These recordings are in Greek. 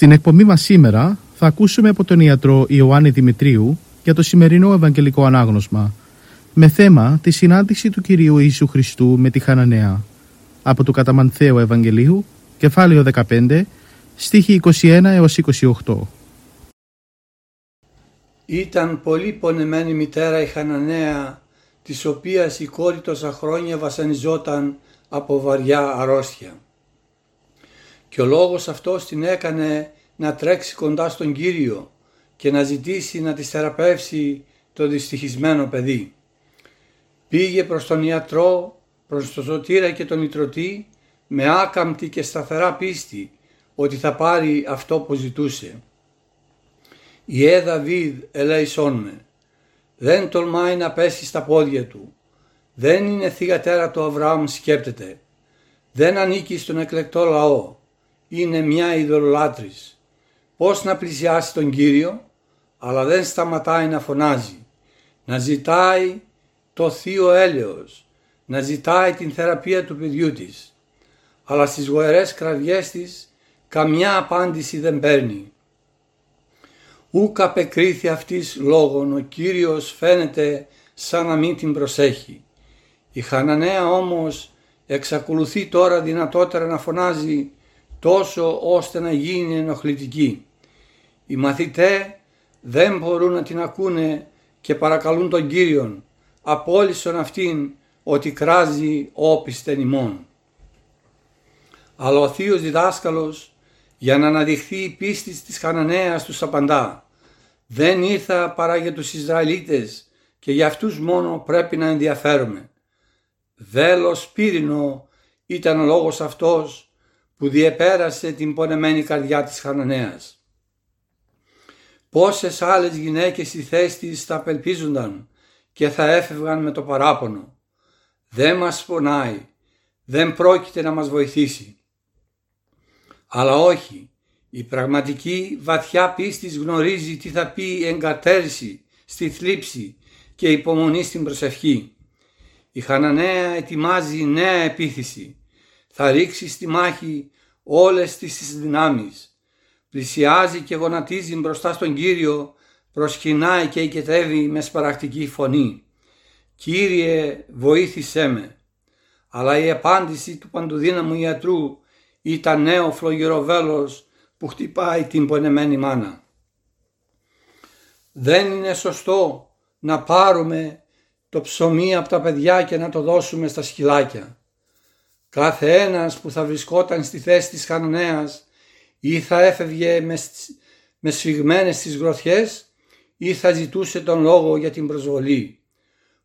Στην εκπομπή μας σήμερα θα ακούσουμε από τον ιατρό Ιωάννη Δημητρίου για το σημερινό Ευαγγελικό Ανάγνωσμα με θέμα τη συνάντηση του Κυρίου Ιησού Χριστού με τη Χαναναία από το Καταμανθέο Ευαγγελίου κεφάλαιο 15 στίχη 21 έως 28 Ήταν πολύ πονεμένη μητέρα η Χαναναία της οποίας η κόρη τόσα χρόνια βασανιζόταν από βαριά αρρώστια. Και ο λόγος αυτός την έκανε να τρέξει κοντά στον Κύριο και να ζητήσει να της θεραπεύσει το δυστυχισμένο παιδί. Πήγε προς τον ιατρό, προς τον Σωτήρα και τον Ιτρωτή με άκαμπτη και σταθερά πίστη ότι θα πάρει αυτό που ζητούσε. Η Έδα Βίδ ελέησόν με. Δεν τολμάει να πέσει στα πόδια του. Δεν είναι θυγατέρα του Αβραάμ σκέπτεται. Δεν ανήκει στον εκλεκτό λαό. Είναι μια ειδωλολάτρης. Πώς να πλησιάσει τον Κύριο αλλά δεν σταματάει να φωνάζει, να ζητάει το θείο έλεος, να ζητάει την θεραπεία του παιδιού της. Αλλά στις γοερές κραυγές της καμιά απάντηση δεν παίρνει. Ούκ απεκρίθη αυτής λόγων, ο Κύριος φαίνεται σαν να μην την προσέχει. Η Χαναναία όμως εξακολουθεί τώρα δυνατότερα να φωνάζει τόσο ώστε να γίνει ενοχλητική. Οι μαθητέ δεν μπορούν να την ακούνε και παρακαλούν τον Κύριον απόλυσον αυτήν ότι κράζει όπισθεν ημών. Αλλά ο θείος διδάσκαλος για να αναδειχθεί η πίστη της Χαναναίας τους απαντά «Δεν ήρθα παρά για τους Ισραηλίτες και για αυτούς μόνο πρέπει να ενδιαφέρομαι». Δέλος πύρινο ήταν ο λόγος αυτός που διεπέρασε την πονεμένη καρδιά της Χαναναίας. Πόσες άλλες γυναίκες στη θέση της θα απελπίζονταν και θα έφευγαν με το παράπονο. Δεν μας πονάει, δεν πρόκειται να μας βοηθήσει. Αλλά όχι, η πραγματική βαθιά πίστης γνωρίζει τι θα πει εγκατέρηση στη θλίψη και υπομονή στην προσευχή. Η Χαναναία ετοιμάζει νέα επίθεση. Θα ρίξει στη μάχη όλες τις δυνάμεις πλησιάζει και γονατίζει μπροστά στον Κύριο, προσκυνάει και οικετεύει μες σπαρακτική φωνή. «Κύριε, βοήθησέ με». Αλλά η απάντηση του παντοδύναμου ιατρού ήταν νέο φλογυροβέλος που χτυπάει την πονεμένη μάνα. Δεν είναι σωστό να πάρουμε το ψωμί από τα παιδιά και να το δώσουμε στα σκυλάκια. Κάθε ένας που θα βρισκόταν στη θέση της Χαναναίας ή θα έφευγε με, με σφιγμένες τις γροθιές ή θα ζητούσε τον λόγο για την προσβολή.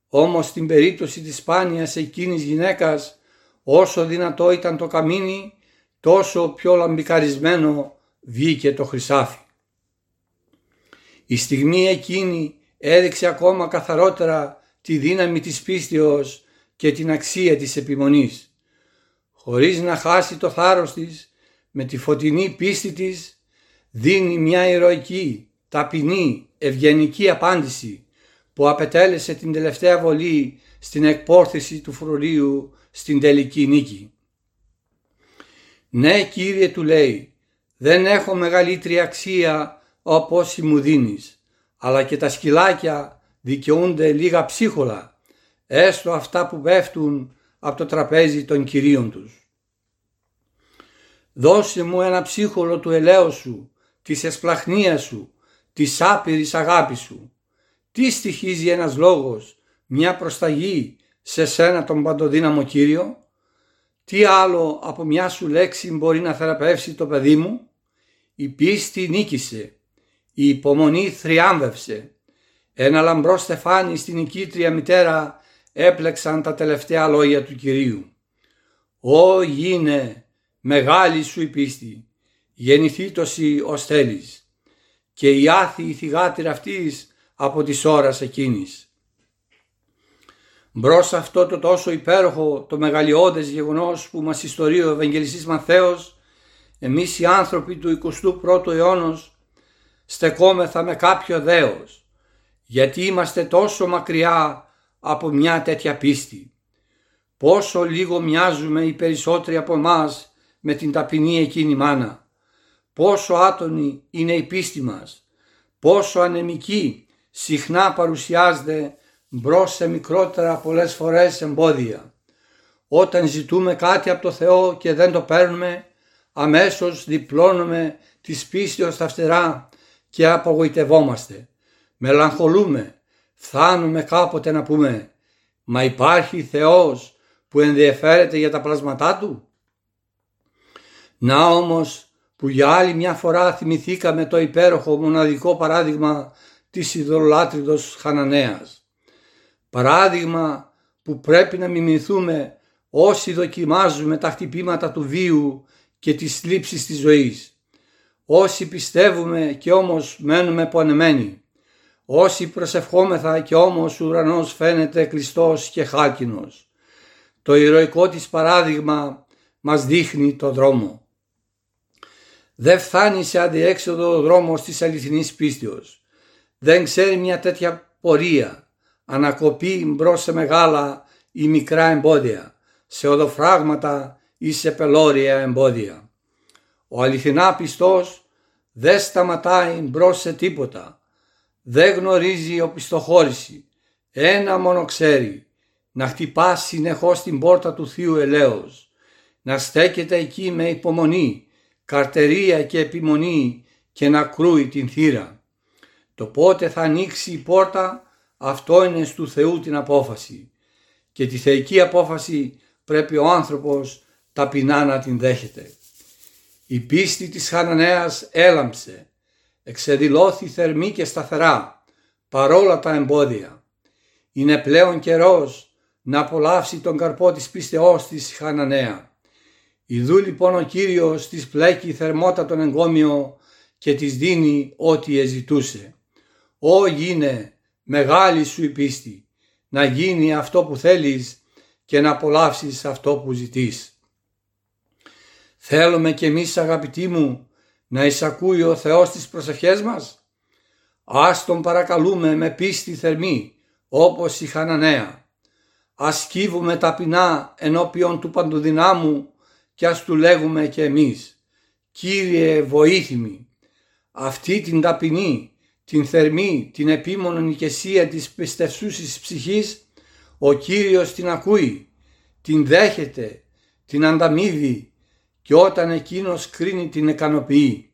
Όμως στην περίπτωση της σπάνιας εκείνης γυναίκας όσο δυνατό ήταν το καμίνι τόσο πιο λαμπικαρισμένο βγήκε το χρυσάφι. Η στιγμή εκείνη έδειξε ακόμα καθαρότερα τη δύναμη της πίστεως και την αξία της επιμονής. Χωρίς να χάσει το θάρρος της με τη φωτεινή πίστη της δίνει μια ηρωική, ταπεινή, ευγενική απάντηση που απετέλεσε την τελευταία βολή στην εκπόρθηση του φρουρίου στην τελική νίκη. «Ναι Κύριε» του λέει «δεν έχω μεγαλύτερη αξία όπως μου δίνεις, αλλά και τα σκυλάκια δικαιούνται λίγα ψίχολα, έστω αυτά που πέφτουν από το τραπέζι των κυρίων τους». Δώσε μου ένα ψύχολο του ελαίου σου, της εσπλαχνίας σου, της άπειρης αγάπης σου. Τι στοιχίζει ένας λόγος, μια προσταγή σε σένα τον παντοδύναμο Κύριο; Τι άλλο από μια σου λέξη μπορεί να θεραπεύσει το παιδί μου; Η πίστη νίκησε. η υπομονή θριάμβευσε. Ένα λαμπρό στεφάνι στην οικήτρια μητέρα έπλεξαν τα τελευταία λόγια του Κυρίου. «Ω γίνε, μεγάλη σου η πίστη, γεννηθήτωση ως θέλεις» και η άθη η θυγάτηρα αυτής από τις ώρας εκείνης. Μπρος αυτό το τόσο υπέροχο, το μεγαλειώδες γεγονός που μας ιστορεί ο Ευαγγελιστής Μαθαίος, εμείς οι άνθρωποι του 21ου αιώνος στεκόμεθα με κάποιο δέος, γιατί είμαστε τόσο μακριά από μια τέτοια πίστη. Πόσο λίγο μοιάζουμε οι περισσότεροι από εμάς με την ταπεινή εκείνη μάνα. Πόσο άτονη είναι η πίστη μας. Πόσο ανεμική συχνά παρουσιάζεται μπρος σε μικρότερα πολλές φορές εμπόδια. Όταν ζητούμε κάτι από το Θεό και δεν το παίρνουμε, αμέσως διπλώνουμε της πίστεως στα φτερά και απογοητευόμαστε. Μελαγχολούμε, φτάνουμε κάποτε να πούμε «Μα υπάρχει Θεός που ενδιαφέρεται για τα πλάσματά Του». Να όμως που για άλλη μια φορά θυμηθήκαμε το υπέροχο μοναδικό παράδειγμα της ειδωλάτριδος Χαναναίας. Παράδειγμα που πρέπει να μιμηθούμε όσοι δοκιμάζουμε τα χτυπήματα του βίου και τις λήψεις της ζωής. Όσοι πιστεύουμε και όμως μένουμε πονεμένοι. Όσοι προσευχόμεθα και όμως ο ουρανός φαίνεται κλειστός και χάλκινος. Το ηρωικό της παράδειγμα μας δείχνει το δρόμο. Δεν φτάνει σε αντιέξοδο ο δρόμος της αληθινής πίστεως. Δεν ξέρει μια τέτοια πορεία. Ανακοπεί μπρος σε μεγάλα ή μικρά εμπόδια, σε οδοφράγματα ή σε πελώρια εμπόδια. Ο αληθινά πιστός δεν σταματάει μπρος σε τίποτα δεν γνωρίζει οπισθοχώρηση. Ένα μόνο ξέρει, να χτυπάς συνεχώς την πόρτα του Θείου Ελέος, να στέκεται εκεί με υπομονή, καρτερία και επιμονή και να κρούει την θύρα. Το πότε θα ανοίξει η πόρτα, αυτό είναι στου Θεού την απόφαση και τη θεϊκή απόφαση πρέπει ο άνθρωπος ταπεινά να την δέχεται. Η πίστη της Χαναναίας έλαμψε εξεδηλώθη θερμή και σταθερά παρόλα τα εμπόδια. Είναι πλέον καιρός να απολαύσει τον καρπό της πίστεώς της Χαναναία. Ιδού λοιπόν ο Κύριος της πλέκει θερμότατον εγκόμιο και της δίνει ό,τι εζητούσε. Ω γίνε μεγάλη σου η πίστη, να γίνει αυτό που θέλεις και να απολαύσεις αυτό που ζητείς. Θέλουμε κι εμείς αγαπητοί μου να εισακούει ο Θεός τις προσευχές μας; Ας τον παρακαλούμε με πίστη θερμή όπως η Χαναναία. Ας κύβουμε ταπεινά ενώπιον του παντοδυνάμου και ας του λέγουμε και εμείς «Κύριε βοήθημη, αυτή την ταπεινή, την θερμή, την επίμονη ηγεσία της πιστευσούσης ψυχής, ο Κύριος την ακούει, την δέχεται, την ανταμείβει και όταν εκείνος κρίνει την ικανοποιεί,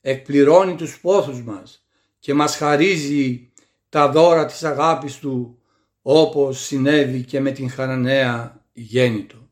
εκπληρώνει τους πόθους μας και μας χαρίζει τα δώρα της αγάπης Του όπως συνέβη και με την Χαναναία γέννητο.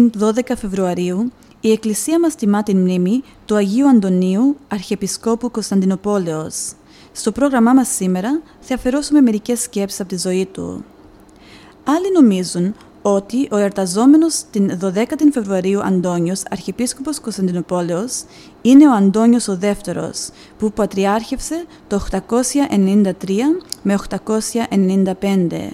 Την 12 Φεβρουαρίου η Εκκλησία μας τιμά την μνήμη του Αγίου Αντωνίου, Αρχιεπισκόπου Κωνσταντινοπόλεως. Στο πρόγραμμά μας σήμερα θα αφαιρώσουμε μερικές σκέψεις από τη ζωή του. Άλλοι νομίζουν ότι ο εορταζόμενος την 12η Φεβρουαρίου Αντώνιος, Αρχιεπίσκοπος Κωνσταντινοπόλεως, είναι ο Αντώνιος ο δεύτερος, που πατριάρχευσε το 893 με 895.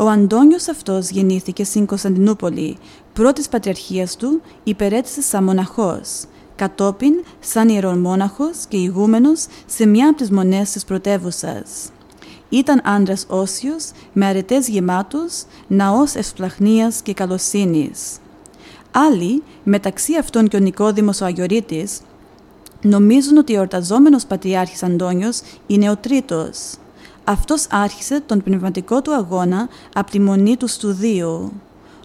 Ο Αντώνιος αυτός γεννήθηκε στην Κωνσταντινούπολη, πρώτης πατριαρχίας του υπερέτησε σαν μοναχός, κατόπιν σαν ιερομόναχος και ηγούμενος σε μια από τις μονές της πρωτεύουσας. Ήταν άντρας όσιος, με αρετές γεμάτους, ναός ευσπλαχνίας και καλοσύνης. Άλλοι, μεταξύ αυτών και ο Νικόδημος ο Αγιορείτης, νομίζουν ότι ο εορταζόμενος πατριάρχης Αντώνιος είναι ο τρίτος. Αυτός άρχισε τον πνευματικό του αγώνα από τη μονή του Στουδίου.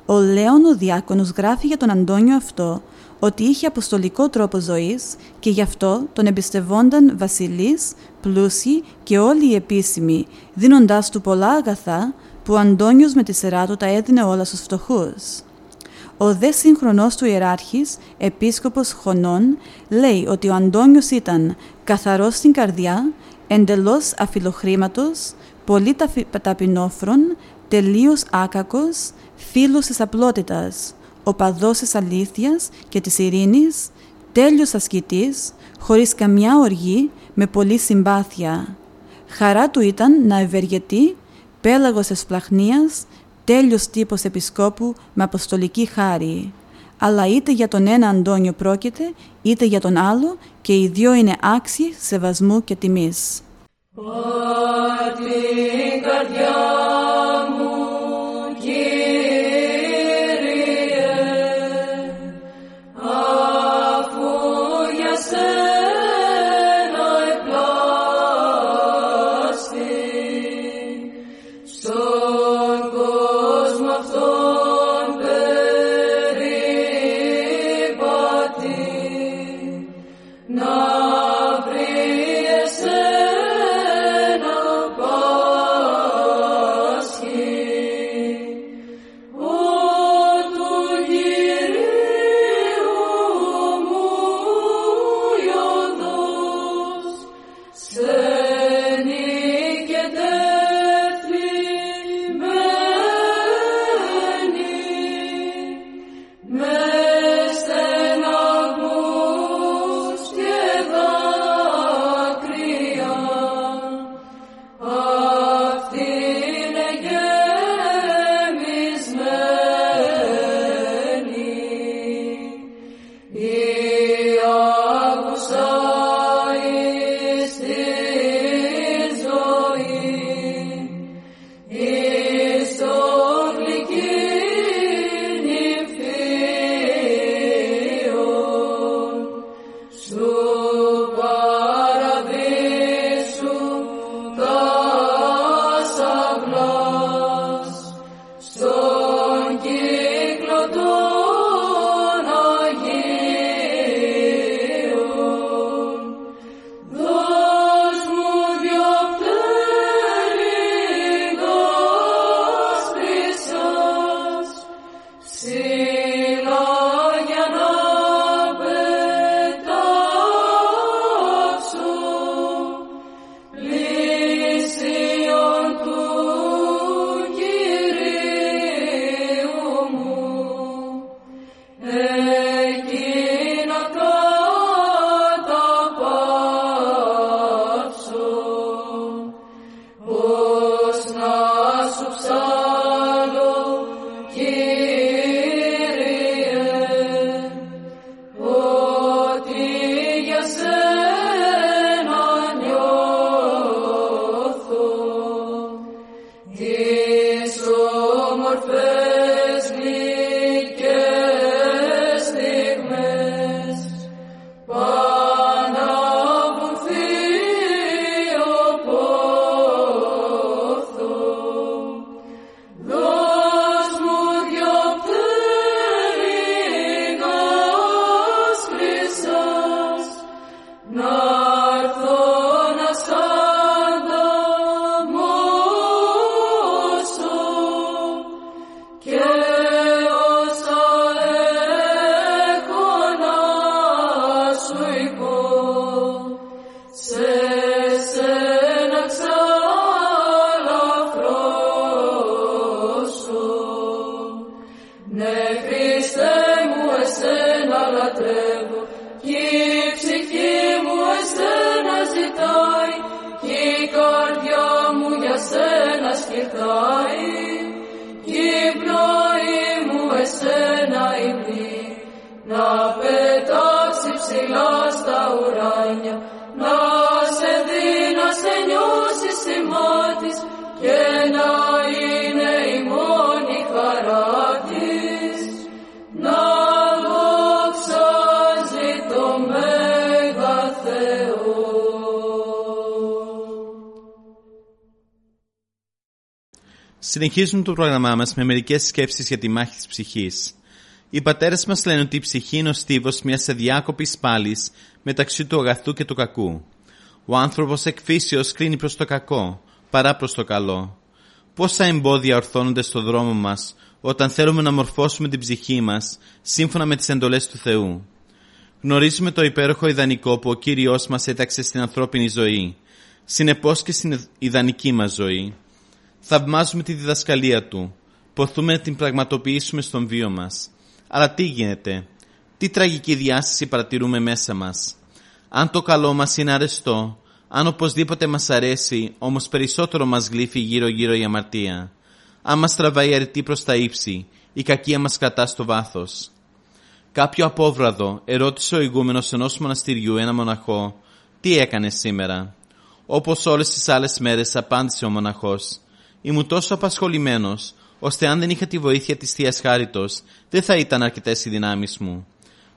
Ο Λέων ο Διάκονος γράφει για τον Αντώνιο αυτό ότι είχε αποστολικό τρόπο ζωής και γι' αυτό τον εμπιστευόνταν βασιλείς, πλούσιοι και όλοι οι επίσημοι, δίνοντάς του πολλά αγαθά που ο Αντώνιος με τη σειρά του τα έδινε όλα στους φτωχούς. Ο δε σύγχρονός του ιεράρχης, επίσκοπος Χωνών, λέει ότι ο Αντώνιος ήταν καθαρός στην καρδιά, εντελώς αφιλοχρήματος, πολύ ταπεινόφρον, τελείως άκακος, φίλος της απλότητας, οπαδός της αλήθειας και της ειρήνης, τέλειος ασκητής, χωρίς καμιά οργή, με πολλή συμπάθεια. Χαρά του ήταν να ευεργετεί, πέλαγος εσπλαχνίας, τέλειος τύπος επισκόπου με αποστολική χάρη. Αλλά είτε για τον ένα Αντώνιο πρόκειται, είτε για τον άλλο και οι δυο είναι άξιοι σεβασμού και τιμής. Notre Συνεχίζουμε το πρόγραμμά μας με μερικές σκέψεις για τη μάχη της ψυχής. Οι πατέρες μας λένε ότι η ψυχή είναι ο στίβος μιας αδιάκοπης πάλης μεταξύ του αγαθού και του κακού. Ο άνθρωπος εκφύσεως κρίνει προς το κακό, παρά προς το καλό. Πόσα εμπόδια ορθώνονται στο δρόμο μας όταν θέλουμε να μορφώσουμε την ψυχή μας σύμφωνα με τις εντολές του Θεού. Γνωρίζουμε το υπέροχο ιδανικό που ο Κύριος μας έταξε στην ανθρώπινη ζωή, συνεπώς και στην ιδανική μας ζωή. Θαυμάζουμε τη διδασκαλία του. Ποθούμε να την πραγματοποιήσουμε στον βίο μας. Αλλά τι γίνεται; Τι τραγική διάσταση παρατηρούμε μέσα μας; Αν το καλό μας είναι αρεστό, αν οπωσδήποτε μας αρέσει, όμως περισσότερο μας γλύφει γύρω-γύρω η αμαρτία. Αν μας τραβάει αρετή προς τα ύψη, η κακία μας κρατά στο βάθος. Κάποιο απόβραδο ερώτησε ο ηγούμενος ενός μοναστηριού ένα μοναχό «Τι έκανες σήμερα» Όπως όλες τις άλλες μέρες απάντησε ο μοναχός Ήμουν τόσο απασχολημένος, ώστε αν δεν είχα τη βοήθεια της θείας Χάριτος, δεν θα ήταν αρκετές οι δυνάμεις μου.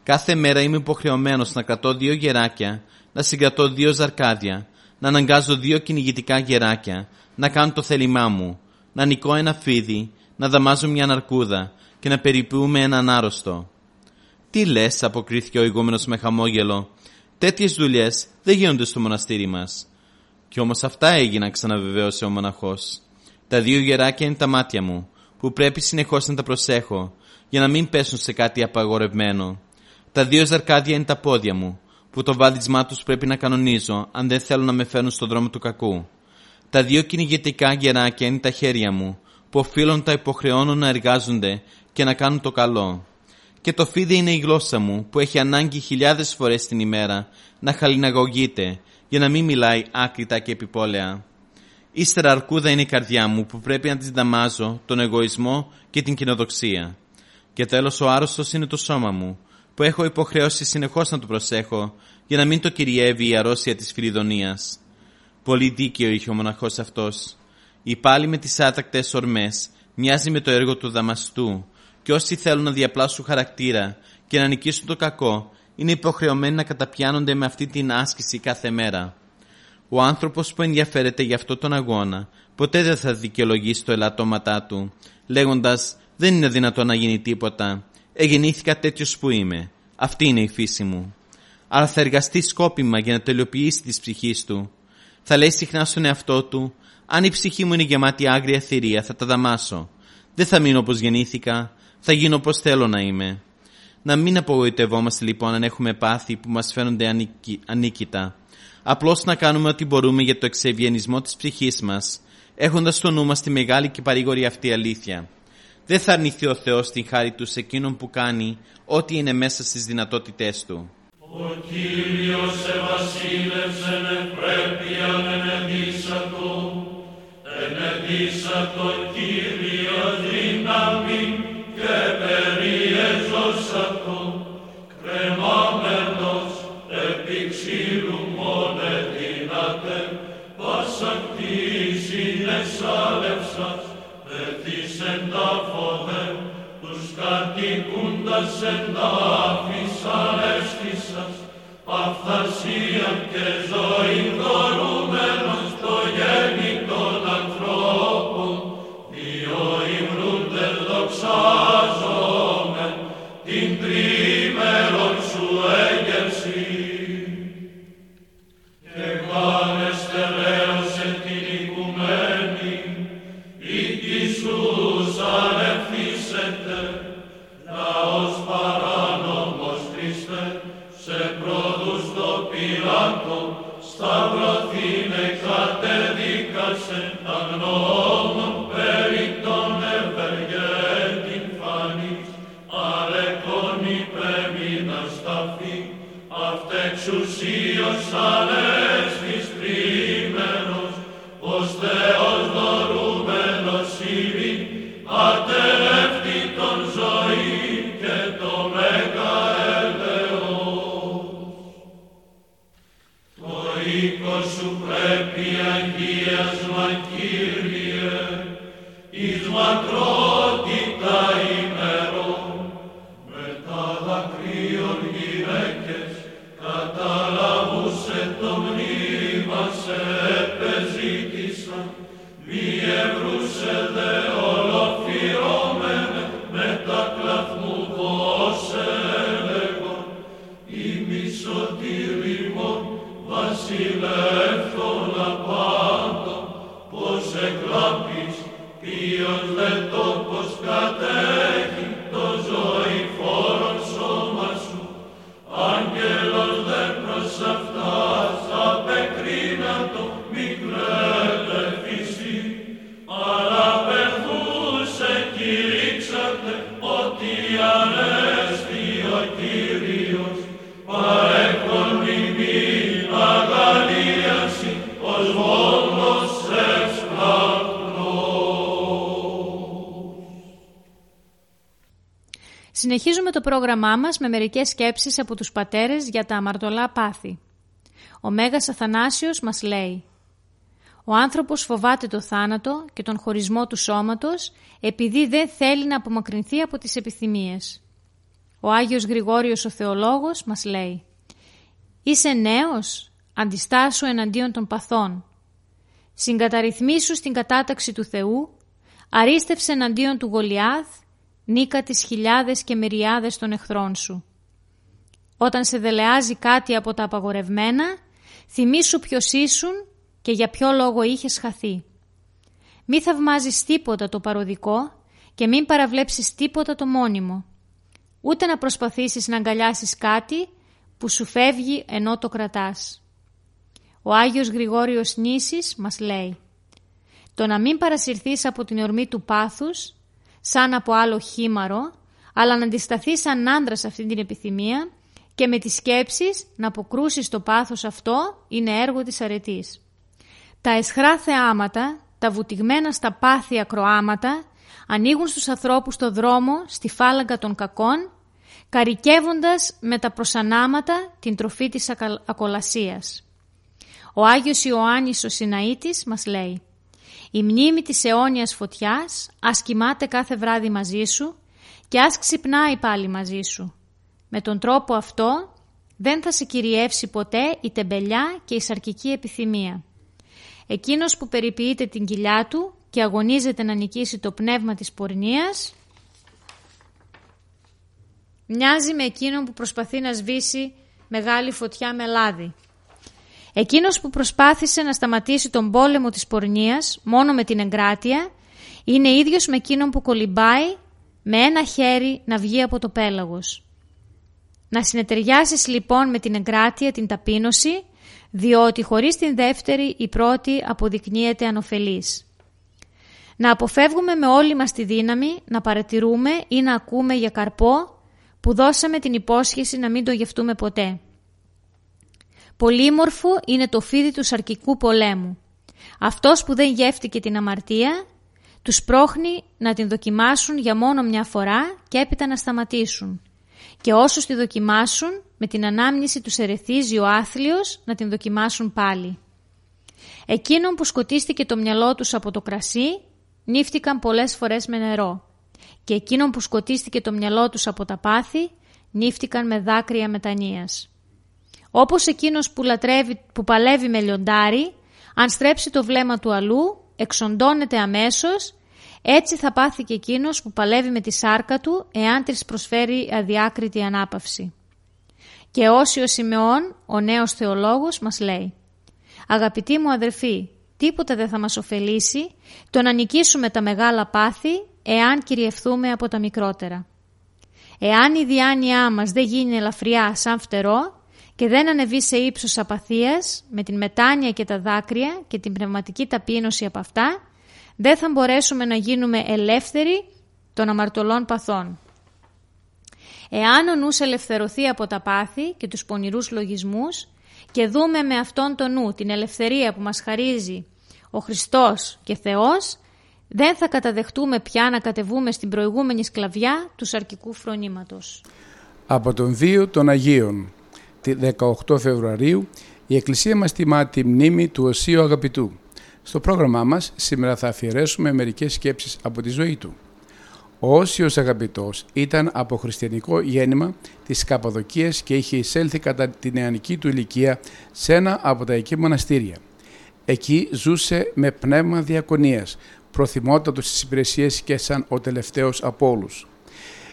Κάθε μέρα είμαι υποχρεωμένος να κρατώ δύο γεράκια, να συγκρατώ δύο ζαρκάδια, να αναγκάζω δύο κυνηγητικά γεράκια, να κάνω το θέλημά μου, να νικώ ένα φίδι, να δαμάζω μια ναρκούδα και να περιποιούμε έναν άρρωστο. Τι λες, αποκρίθηκε ο ηγούμενος με χαμόγελο. Τέτοιες δουλειές δεν γίνονται στο μοναστήρι μας. Κι όμως αυτά έγιναν, ξαναβεβαίωσε ο μοναχός. Τα δύο γεράκια είναι τα μάτια μου, που πρέπει συνεχώς να τα προσέχω, για να μην πέσουν σε κάτι απαγορευμένο. Τα δύο ζαρκάδια είναι τα πόδια μου, που το βάδισμά τους πρέπει να κανονίζω, αν δεν θέλω να με φέρουν στον δρόμο του κακού. Τα δύο κυνηγετικά γεράκια είναι τα χέρια μου, που οφείλουν τα υποχρεώνω να εργάζονται και να κάνουν το καλό. Και το φίδι είναι η γλώσσα μου, που έχει ανάγκη χιλιάδες φορές την ημέρα να χαλιναγωγείται, για να μην μιλάει άκρητα και επιπόλαια. Ύστερα αρκούδα είναι η καρδιά μου που πρέπει να της δαμάζω τον εγωισμό και την κοινοδοξία. Και τέλος ο άρρωστος είναι το σώμα μου που έχω υποχρεώσει συνεχώς να το προσέχω για να μην το κυριεύει η αρρώστια της φιλιδονίας. Πολύ δίκαιο είχε ο μοναχός αυτός. Η πάλι με τις άτακτες ορμές μοιάζει με το έργο του δαμαστού και όσοι θέλουν να διαπλάσουν χαρακτήρα και να νικήσουν το κακό είναι υποχρεωμένοι να καταπιάνονται με αυτή την άσκηση κάθε μέρα. Ο άνθρωπος που ενδιαφέρεται για αυτό τον αγώνα ποτέ δεν θα δικαιολογήσει το ελαττώματά του, λέγοντας «Δεν είναι δυνατό να γίνει τίποτα. Εγεννήθηκα τέτοιος που είμαι. Αυτή είναι η φύση μου». Αλλά θα εργαστεί σκόπιμα για να τελειοποιήσει τη ψυχής του. Θα λέει συχνά στον εαυτό του «Αν η ψυχή μου είναι γεμάτη άγρια θηρία θα τα δαμάσω. Δεν θα μείνω όπως γεννήθηκα. Θα γίνω όπως θέλω να είμαι». Να μην απογοητευόμαστε λοιπόν αν έχουμε πάθη που μας φαίνονται ανίκητα απλώς να κάνουμε ό,τι μπορούμε για το εξευγενισμό της ψυχής μας, έχοντας στο νου μας τη μεγάλη και παρήγορη αυτή αλήθεια. Δεν θα αρνηθεί ο Θεός την χάρη του σε εκείνον που κάνει ό,τι είναι μέσα στις δυνατότητές του. Ο Κύριος ευασίλευσε με πρέπει ανενεδίσατο, ενεδίσατο Κύριο κατοικούντας εν τάφης ανέστησας, παθασίαν και ζωή Συνεχίζουμε το πρόγραμμά μας με μερικές σκέψεις από τους πατέρες για τα αμαρτωλά πάθη. Ο Μέγας Αθανάσιος μας λέει «Ο άνθρωπος φοβάται το θάνατο και τον χωρισμό του σώματος επειδή δεν θέλει να απομακρυνθεί από τις επιθυμίες». Ο Άγιος Γρηγόριος ο Θεολόγος μας λέει «Είσαι νέος, αντιστάσου εναντίον των παθών. Συγκαταρρυθμίσου στην κατάταξη του Θεού, αρίστευσε εναντίον του Γολιάθ, νίκα τις χιλιάδες και μυριάδες των εχθρών σου. Όταν σε δελεάζει κάτι από τα απαγορευμένα, θυμήσου ποιος ήσουν και για ποιο λόγο είχες χαθεί. Μη θαυμάζεις τίποτα το παροδικό και μην παραβλέψεις τίποτα το μόνιμο. Ούτε να προσπαθήσεις να αγκαλιάσεις κάτι που σου φεύγει ενώ το κρατάς. Ο Άγιος Γρηγόριος Νήσης μας λέει «Το να μην παρασυρθείς από την ορμή του πάθους, σαν από άλλο χήμαρο, αλλά να αντισταθείς σαν άντρα σε αυτή την επιθυμία και με τις σκέψεις να αποκρούσεις το πάθος αυτό είναι έργο της αρετής. Τα εσχρά θεάματα, τα βουτυγμένα στα πάθη ακροάματα, ανοίγουν στους ανθρώπους το δρόμο στη φάλαγγα των κακών, καρικεύοντας με τα προσανάματα την τροφή της ακα- ακολασίας. Ο Άγιος Ιωάννης ο Σιναήτης μας λέει «Η μνήμη της αιώνιας φωτιάς ας κοιμάται κάθε βράδυ μαζί σου και ας ξυπνάει πάλι μαζί σου. Με τον τρόπο αυτό δεν θα σε κυριεύσει ποτέ η τεμπελιά και η σαρκική επιθυμία. Εκείνος που περιποιείται την κοιλιά του και αγωνίζεται να νικήσει το πνεύμα της πορνείας μοιάζει με εκείνον που προσπαθεί να σβήσει μεγάλη φωτιά με λάδι. Εκείνος που προσπάθησε να σταματήσει τον πόλεμο της πορνείας μόνο με την εγκράτεια είναι ίδιος με εκείνον που κολυμπάει με ένα χέρι να βγει από το πέλαγος. Να συνεταιριάσεις λοιπόν με την εγκράτεια την ταπείνωση, διότι χωρίς την δεύτερη η πρώτη αποδεικνύεται ανοφελής. Να αποφεύγουμε με όλη μας τη δύναμη να παρατηρούμε ή να ακούμε για καρπό που δώσαμε την υπόσχεση να μην το γευτούμε ποτέ. Πολύμορφο είναι το φίδι του σαρκικού πολέμου. Αυτός που δεν γεύτηκε την αμαρτία, τους πρόχνει να την δοκιμάσουν για μόνο μια φορά και έπειτα να σταματήσουν. Και όσους τη δοκιμάσουν, με την ανάμνηση τους ερεθίζει ο άθλιος να την δοκιμάσουν πάλι. Εκείνον που σκοτίστηκε το μυαλό τους από το κρασί, νύφτηκαν πολλές φορές με νερό. Και εκείνον που σκοτίστηκε το μυαλό τους από τα πάθη, νύφτηκαν με δάκρυα μετανοίας. Όπως εκείνος που, λατρεύει, που παλεύει με λιοντάρι, αν στρέψει το βλέμμα του αλλού, εξοντώνεται αμέσως, έτσι θα πάθει και εκείνος που παλεύει με τη σάρκα του, εάν της προσφέρει αδιάκριτη ανάπαυση. Και όσοι ο Σιμεών, ο νέος θεολόγος, μας λέει «Αγαπητοί μου αδερφοί, τίποτα δεν θα μας ωφελήσει το να νικήσουμε τα μεγάλα πάθη, εάν κυριευθούμε από τα μικρότερα. Εάν η διάνοιά μας δεν γίνει ελαφριά σαν φτερό, και δεν ανεβεί σε ύψος απαθίας με την μετάνοια και τα δάκρυα και την πνευματική ταπείνωση από αυτά, δεν θα μπορέσουμε να γίνουμε ελεύθεροι των αμαρτωλών παθών. Εάν ο νους ελευθερωθεί από τα πάθη και τους πονηρούς λογισμούς και δούμε με αυτόν τον νου την ελευθερία που μας χαρίζει ο Χριστός και Θεός, δεν θα καταδεχτούμε πια να κατεβούμε στην προηγούμενη σκλαβιά του σαρκικού φρονήματος. Από τον Δίο των Αγίων, τη 18 Φεβρουαρίου, η Εκκλησία μας τιμά τη μνήμη του Οσίου Αγαπητού. Στο πρόγραμμά μας σήμερα θα αφιερέσουμε μερικές σκέψεις από τη ζωή του. Ο Όσιος Αγαπητός ήταν από χριστιανικό γέννημα της Καπαδοκίας και είχε εισέλθει κατά την νεανική του ηλικία σε ένα από τα εκεί μοναστήρια. Εκεί ζούσε με πνεύμα διακονίας, προθυμότατος στις υπηρεσίες και σαν ο τελευταίος από όλους.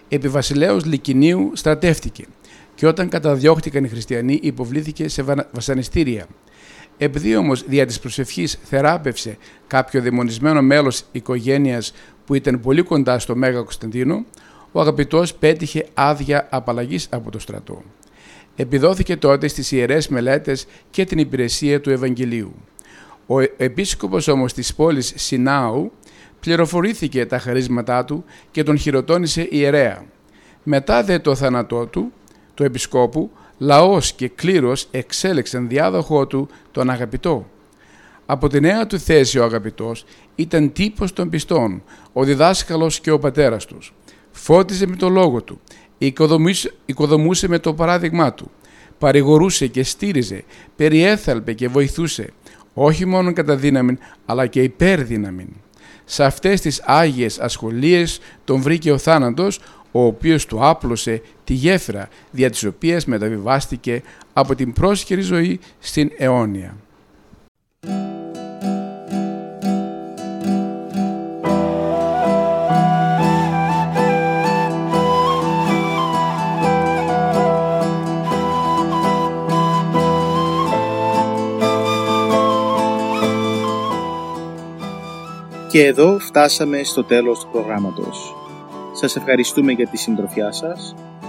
Επί βασιλέως Λικινίου στρατεύτηκε και όταν καταδιώχτηκαν οι χριστιανοί υποβλήθηκε σε βασανιστήρια. Επειδή όμως δια της προσευχής θεράπευσε κάποιο δαιμονισμένο μέλος οικογένειας που ήταν πολύ κοντά στο Μέγα Κωνσταντίνο, ο αγαπητός πέτυχε άδεια απαλλαγής από το στρατό. Επιδόθηκε τότε στις ιερές μελέτες και την υπηρεσία του Ευαγγελίου. Ο επίσκοπος όμως της πόλης Σινάου πληροφορήθηκε τα χαρίσματά του και τον χειροτώνησε ιερέα. Μετά δε το θάνατό του, του επισκόπου, λαός και κλήρος εξέλεξαν διάδοχό του τον αγαπητό. Από τη νέα του θέση ο αγαπητός ήταν τύπος των πιστών, ο διδάσκαλος και ο πατέρας τους. Φώτιζε με το λόγο του, οικοδομούσε με το παράδειγμά του, παρηγορούσε και στήριζε, περιέθαλπε και βοηθούσε, όχι μόνο κατά δύναμη, αλλά και υπέρδυναμη. Σε αυτές τις άγιες ασχολίες τον βρήκε ο θάνατος, ο οποίος του άπλωσε τη γέφυρα, δια της οποίας μεταβιβάστηκε από την πρόσχερη ζωή στην αιώνια. Και εδώ φτάσαμε στο τέλος του προγράμματος. Σας ευχαριστούμε για τη συντροφιά σας.